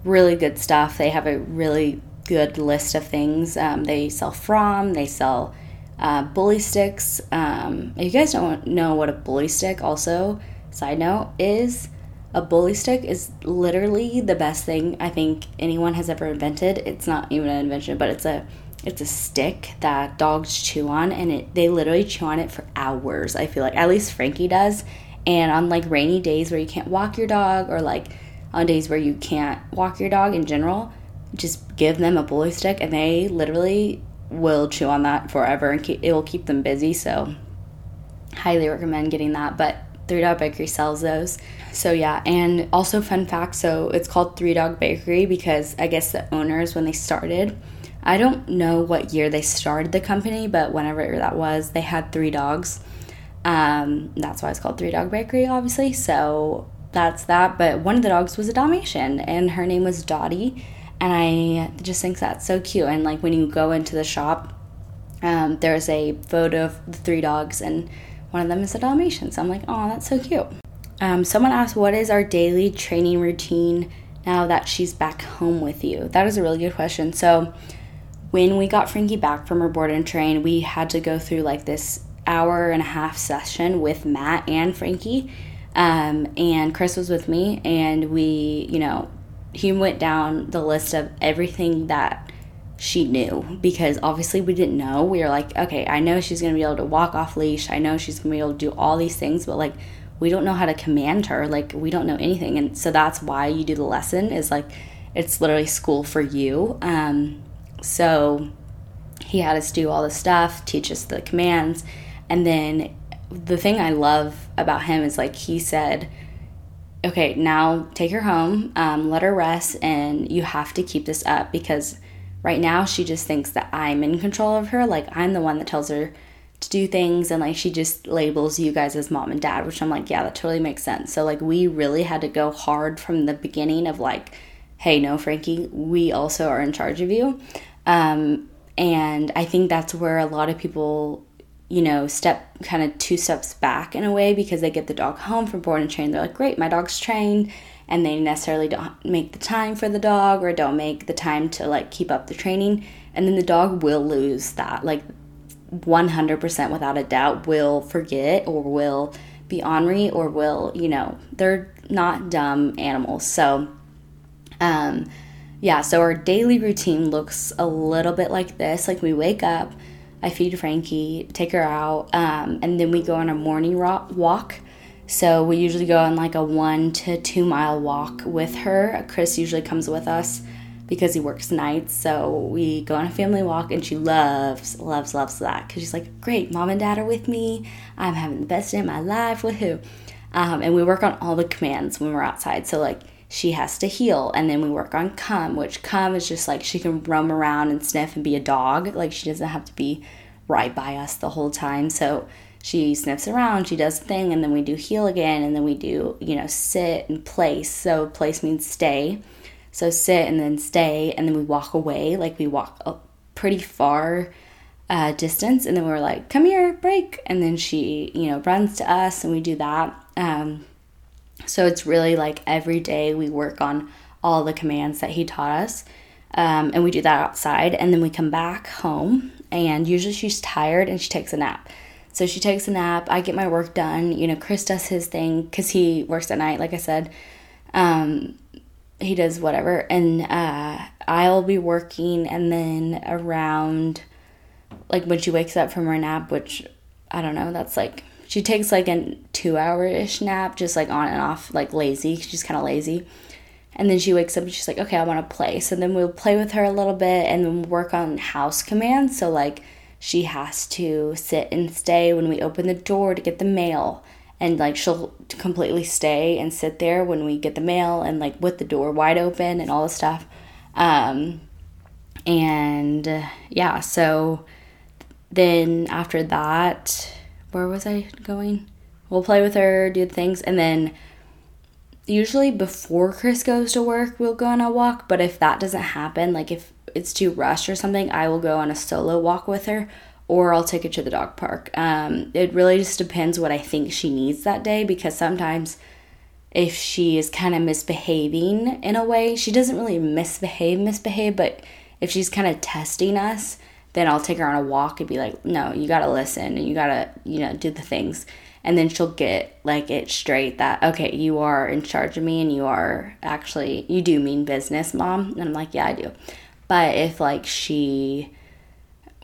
Really good stuff. They have a really good list of things. Um, they sell Fromm, they sell uh, bully sticks. Um, if you guys don't know what a bully stick, also, side note, is a bully stick is literally the best thing I think anyone has ever invented. It's not even an invention, but it's a it's a stick that dogs chew on and it they literally chew on it for hours i feel like at least frankie does and on like rainy days where you can't walk your dog or like on days where you can't walk your dog in general just give them a bully stick and they literally will chew on that forever and keep, it will keep them busy so highly recommend getting that but three dog bakery sells those so yeah and also fun fact so it's called three dog bakery because i guess the owners when they started I don't know what year they started the company, but whenever that was, they had three dogs. Um, that's why it's called Three Dog Bakery, obviously. So that's that. But one of the dogs was a Dalmatian, and her name was Dottie. And I just think that's so cute. And like when you go into the shop, um, there's a photo of the three dogs, and one of them is a Dalmatian. So I'm like, oh, that's so cute. Um, someone asked, what is our daily training routine now that she's back home with you? That is a really good question. So when we got Frankie back from her board and train, we had to go through like this hour and a half session with Matt and Frankie. Um, and Chris was with me, and we, you know, he went down the list of everything that she knew because obviously we didn't know. We were like, okay, I know she's gonna be able to walk off leash. I know she's gonna be able to do all these things, but like we don't know how to command her. Like we don't know anything, and so that's why you do the lesson. Is like it's literally school for you. Um, so he had us do all the stuff, teach us the commands, and then the thing I love about him is like he said, okay, now take her home, um, let her rest, and you have to keep this up because right now she just thinks that I'm in control of her. Like I'm the one that tells her to do things, and like she just labels you guys as mom and dad, which I'm like, yeah, that totally makes sense. So like we really had to go hard from the beginning of like, hey, no, Frankie, we also are in charge of you. Um, and I think that's where a lot of people, you know, step kind of two steps back in a way because they get the dog home from board and train. They're like, great, my dog's trained. And they necessarily don't make the time for the dog or don't make the time to like keep up the training. And then the dog will lose that. Like 100% without a doubt will forget or will be ornery or will, you know, they're not dumb animals. So, um, yeah, so our daily routine looks a little bit like this. Like we wake up, I feed Frankie, take her out, um, and then we go on a morning walk. So we usually go on like a one to two mile walk with her. Chris usually comes with us because he works nights. So we go on a family walk, and she loves, loves, loves that because she's like, "Great, mom and dad are with me. I'm having the best day of my life. Woohoo!" Um, and we work on all the commands when we're outside. So like she has to heel and then we work on come which come is just like she can roam around and sniff and be a dog. Like she doesn't have to be right by us the whole time. So she sniffs around she does the thing and then we do heel again and then we do you know sit and place. So place means stay. So sit and then stay and then we walk away. Like we walk a pretty far uh, distance and then we're like come here break. And then she you know runs to us and we do that. Um, so it's really like every day we work on all the commands that he taught us. Um, and we do that outside. And then we come back home, and usually she's tired and she takes a nap. So she takes a nap. I get my work done. You know, Chris does his thing because he works at night, like I said. Um, he does whatever. And uh, I'll be working, and then around like when she wakes up from her nap, which I don't know, that's like she takes like a two hour ish nap, just like on and off, like lazy. She's kind of lazy. And then she wakes up and she's like, okay, I want to play. So then we'll play with her a little bit and then work on house commands. So, like, she has to sit and stay when we open the door to get the mail. And, like, she'll completely stay and sit there when we get the mail and, like, with the door wide open and all the stuff. Um, and uh, yeah, so then after that, where was I going? We'll play with her, do things, and then usually before Chris goes to work, we'll go on a walk. But if that doesn't happen, like if it's too rushed or something, I will go on a solo walk with her or I'll take her to the dog park. Um, it really just depends what I think she needs that day because sometimes if she is kind of misbehaving in a way, she doesn't really misbehave, misbehave, but if she's kind of testing us, then I'll take her on a walk and be like, no, you gotta listen and you gotta, you know, do the things. And then she'll get like it straight that, okay, you are in charge of me and you are actually, you do mean business, mom. And I'm like, yeah, I do. But if like she,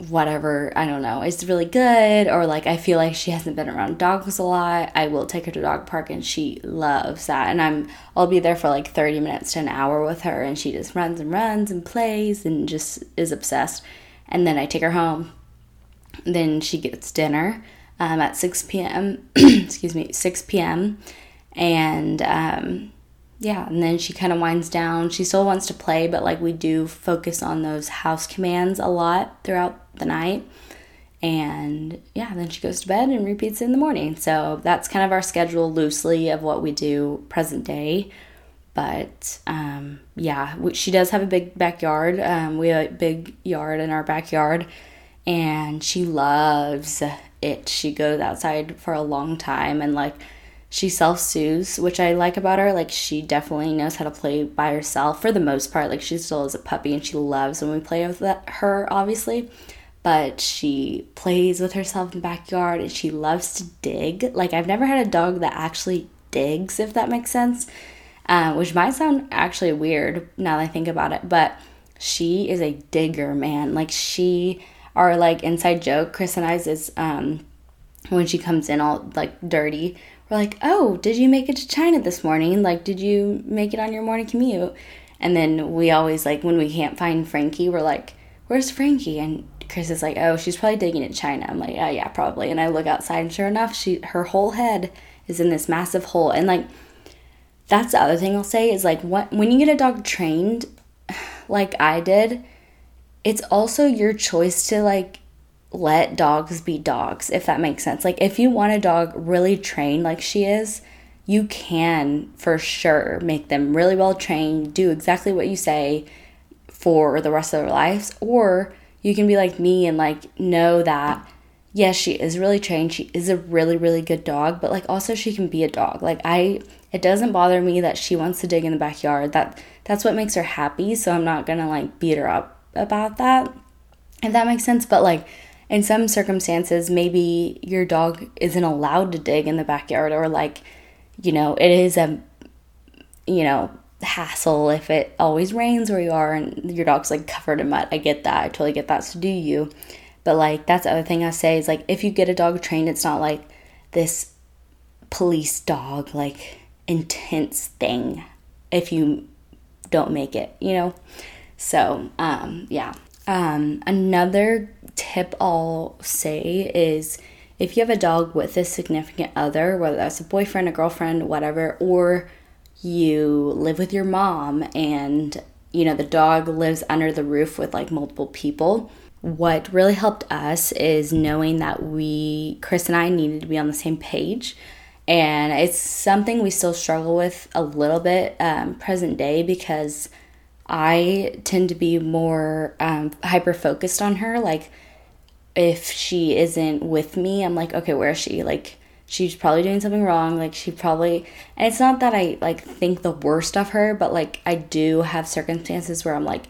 whatever, I don't know, is really good or like I feel like she hasn't been around dogs a lot, I will take her to dog park and she loves that. And I'm I'll be there for like 30 minutes to an hour with her and she just runs and runs and plays and just is obsessed and then I take her home. Then she gets dinner um, at 6 p.m. excuse me, 6 p.m. And um, yeah, and then she kind of winds down. She still wants to play, but like we do focus on those house commands a lot throughout the night. And yeah, then she goes to bed and repeats in the morning. So that's kind of our schedule loosely of what we do present day but um, yeah, she does have a big backyard. Um, we have a big yard in our backyard, and she loves it. She goes outside for a long time and like she self soothes, which I like about her. Like she definitely knows how to play by herself for the most part. Like she still is a puppy and she loves when we play with that, her, obviously. But she plays with herself in the backyard and she loves to dig. Like I've never had a dog that actually digs, if that makes sense uh, which might sound actually weird now that I think about it, but she is a digger, man. Like she our like inside joke, Chris and I's is um when she comes in all like dirty, we're like, Oh, did you make it to China this morning? Like, did you make it on your morning commute? And then we always like when we can't find Frankie, we're like, Where's Frankie? And Chris is like, Oh, she's probably digging in China. I'm like, Oh yeah, probably. And I look outside and sure enough, she her whole head is in this massive hole. And like that's the other thing I'll say is like what when you get a dog trained like I did, it's also your choice to like let dogs be dogs, if that makes sense. Like, if you want a dog really trained like she is, you can for sure make them really well trained, do exactly what you say for the rest of their lives. Or you can be like me and like know that, yes, she is really trained. She is a really, really good dog, but like also she can be a dog. Like, I, it doesn't bother me that she wants to dig in the backyard. That, that's what makes her happy. So I'm not gonna like beat her up about that, if that makes sense. But like in some circumstances, maybe your dog isn't allowed to dig in the backyard, or like, you know, it is a, you know, hassle if it always rains where you are and your dog's like covered in mud. I get that. I totally get that. So do you. But like that's the other thing I say is like if you get a dog trained, it's not like this police dog like intense thing if you don't make it, you know? So, um, yeah. Um, another tip I'll say is if you have a dog with a significant other, whether that's a boyfriend, a girlfriend, whatever, or you live with your mom and you know the dog lives under the roof with like multiple people what really helped us is knowing that we chris and i needed to be on the same page and it's something we still struggle with a little bit um, present day because I tend to be more um, hyper focused on her. Like, if she isn't with me, I'm like, okay, where is she? Like, she's probably doing something wrong. Like, she probably, and it's not that I like think the worst of her, but like, I do have circumstances where I'm like,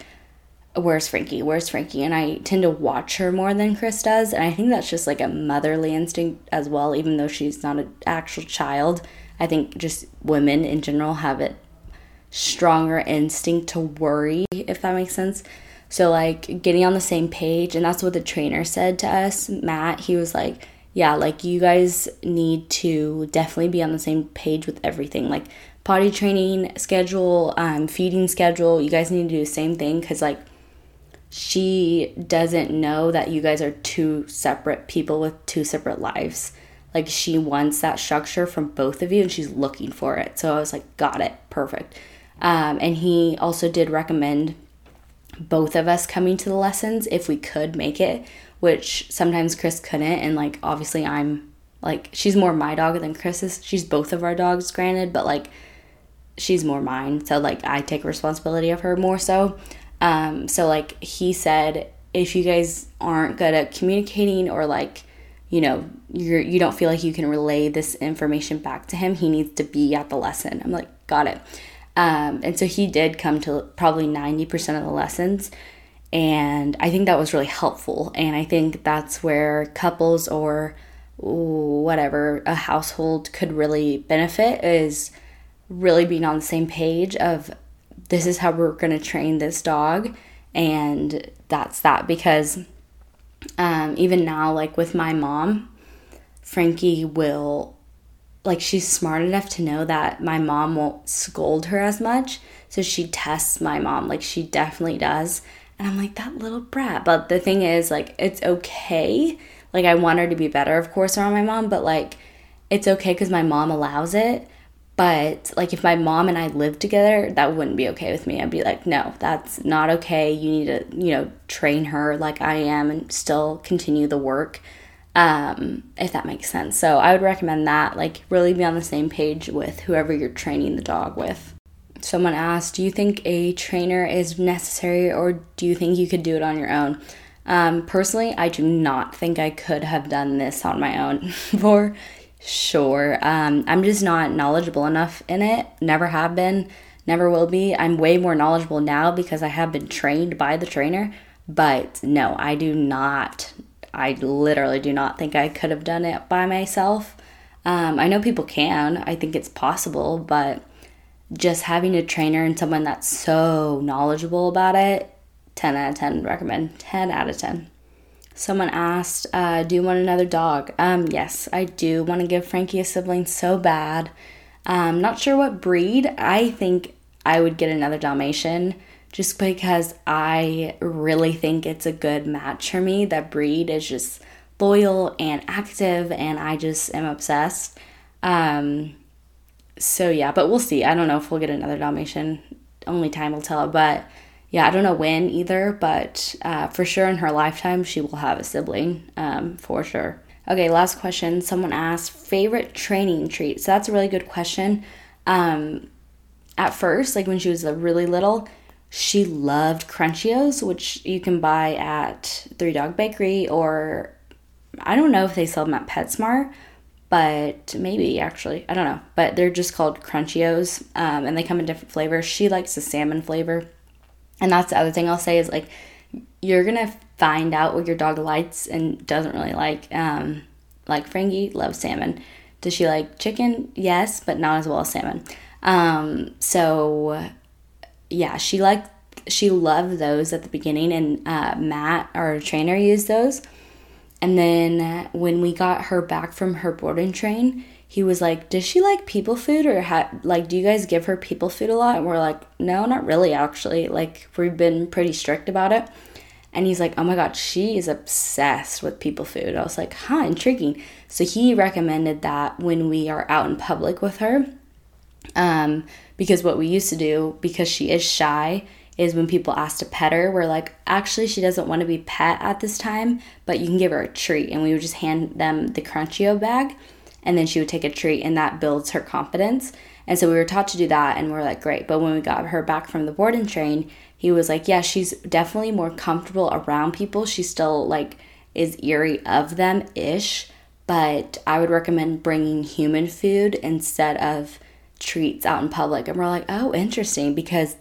where's Frankie? Where's Frankie? And I tend to watch her more than Chris does. And I think that's just like a motherly instinct as well, even though she's not an actual child. I think just women in general have it stronger instinct to worry, if that makes sense. So, like, getting on the same page, and that's what the trainer said to us, Matt. He was like, Yeah, like, you guys need to definitely be on the same page with everything. Like, potty training schedule, um, feeding schedule, you guys need to do the same thing because, like, she doesn't know that you guys are two separate people with two separate lives. Like, she wants that structure from both of you and she's looking for it. So, I was like, Got it, perfect. Um, and he also did recommend both of us coming to the lessons if we could make it, which sometimes Chris couldn't. And like, obviously, I'm like, she's more my dog than Chris's. She's both of our dogs, granted, but like, she's more mine. So like, I take responsibility of her more so. Um, so like, he said, if you guys aren't good at communicating or like, you know, you're you don't feel like you can relay this information back to him, he needs to be at the lesson. I'm like, got it. Um, and so he did come to probably 90% of the lessons. And I think that was really helpful. And I think that's where couples or whatever, a household could really benefit is really being on the same page of this is how we're going to train this dog. And that's that. Because um, even now, like with my mom, Frankie will like she's smart enough to know that my mom won't scold her as much. So she tests my mom. Like she definitely does. And I'm like, that little brat. But the thing is, like, it's okay. Like, I want her to be better, of course, around my mom, but like, it's okay because my mom allows it. But like, if my mom and I lived together, that wouldn't be okay with me. I'd be like, no, that's not okay. You need to, you know, train her like I am and still continue the work um, if that makes sense. So I would recommend that, like, really be on the same page with whoever you're training the dog with. Someone asked, Do you think a trainer is necessary or do you think you could do it on your own? Um, personally, I do not think I could have done this on my own for sure. Um, I'm just not knowledgeable enough in it, never have been, never will be. I'm way more knowledgeable now because I have been trained by the trainer, but no, I do not I literally do not think I could have done it by myself. Um, I know people can, I think it's possible, but just having a trainer and someone that's so knowledgeable about it 10 out of 10 recommend. 10 out of 10. Someone asked, uh, Do you want another dog? Um, yes, I do want to give Frankie a sibling so bad. Um, not sure what breed. I think I would get another Dalmatian just because I really think it's a good match for me. That breed is just loyal and active, and I just am obsessed. Um, so yeah, but we'll see. I don't know if we'll get another Dalmatian. Only time will tell. But yeah, I don't know when either, but uh, for sure in her lifetime, she will have a sibling um, for sure. Okay, last question. Someone asked favorite training treat. So that's a really good question. Um, at first, like when she was really little, she loved Crunchios, which you can buy at Three Dog Bakery or I don't know if they sell them at PetSmart, but maybe actually I don't know. But they're just called Crunchios, um, and they come in different flavors. She likes the salmon flavor. And that's the other thing I'll say is like you're gonna find out what your dog likes and doesn't really like. Um, like Frankie loves salmon. Does she like chicken? Yes, but not as well as salmon. Um, so yeah, she liked she loved those at the beginning, and uh, Matt, our trainer, used those. And then when we got her back from her boarding train, he was like, "Does she like people food or ha- like do you guys give her people food a lot?" And we're like, "No, not really actually. Like we've been pretty strict about it." And he's like, "Oh my god, she is obsessed with people food." I was like, "Huh, intriguing." So he recommended that when we are out in public with her. Um, because what we used to do because she is shy is when people ask to pet her, we're like, actually, she doesn't want to be pet at this time, but you can give her a treat. And we would just hand them the Crunchio bag and then she would take a treat and that builds her confidence. And so we were taught to do that and we are like, great. But when we got her back from the board and train, he was like, yeah, she's definitely more comfortable around people. She still like is eerie of them ish, but I would recommend bringing human food instead of treats out in public. And we're like, oh, interesting, because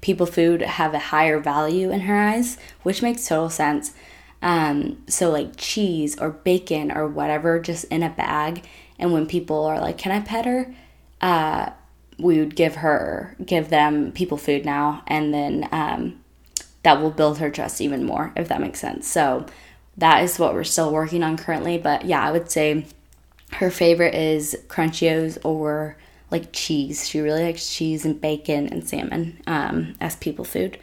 people food have a higher value in her eyes, which makes total sense. Um, so like cheese or bacon or whatever, just in a bag. And when people are like, "Can I pet her?" Uh, we would give her, give them people food now, and then um, that will build her trust even more, if that makes sense. So that is what we're still working on currently. But yeah, I would say her favorite is Crunchios or like cheese. She really likes cheese and bacon and salmon um, as people food.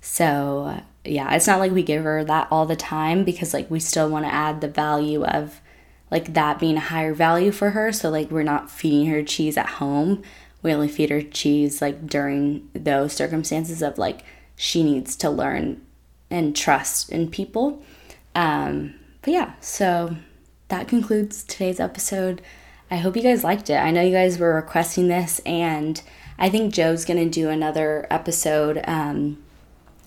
So yeah, it's not like we give her that all the time because like we still want to add the value of like that being a higher value for her. So like we're not feeding her cheese at home. We only feed her cheese like during those circumstances of like she needs to learn and trust in people. Um, but yeah, so that concludes today's episode. I hope you guys liked it. I know you guys were requesting this, and I think Joe's gonna do another episode. Um,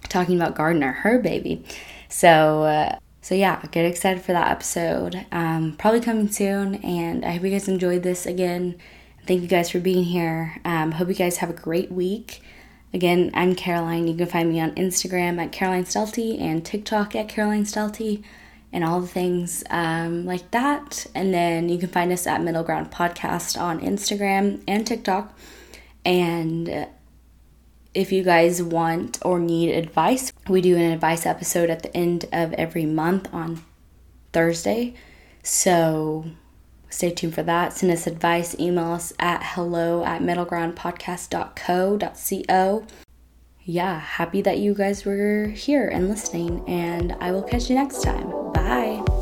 talking about Gardner, her baby. So, uh, so yeah, get excited for that episode. Um, probably coming soon, and I hope you guys enjoyed this again. Thank you guys for being here. Um, hope you guys have a great week. Again, I'm Caroline. You can find me on Instagram at Caroline Stelty and TikTok at Caroline Stelty and all the things um, like that. And then you can find us at Middle Ground Podcast on Instagram and TikTok. And if you guys want or need advice, we do an advice episode at the end of every month on Thursday. So stay tuned for that. Send us advice, email us at hello at middlegroundpodcast.co.co. Yeah, happy that you guys were here and listening, and I will catch you next time. Bye.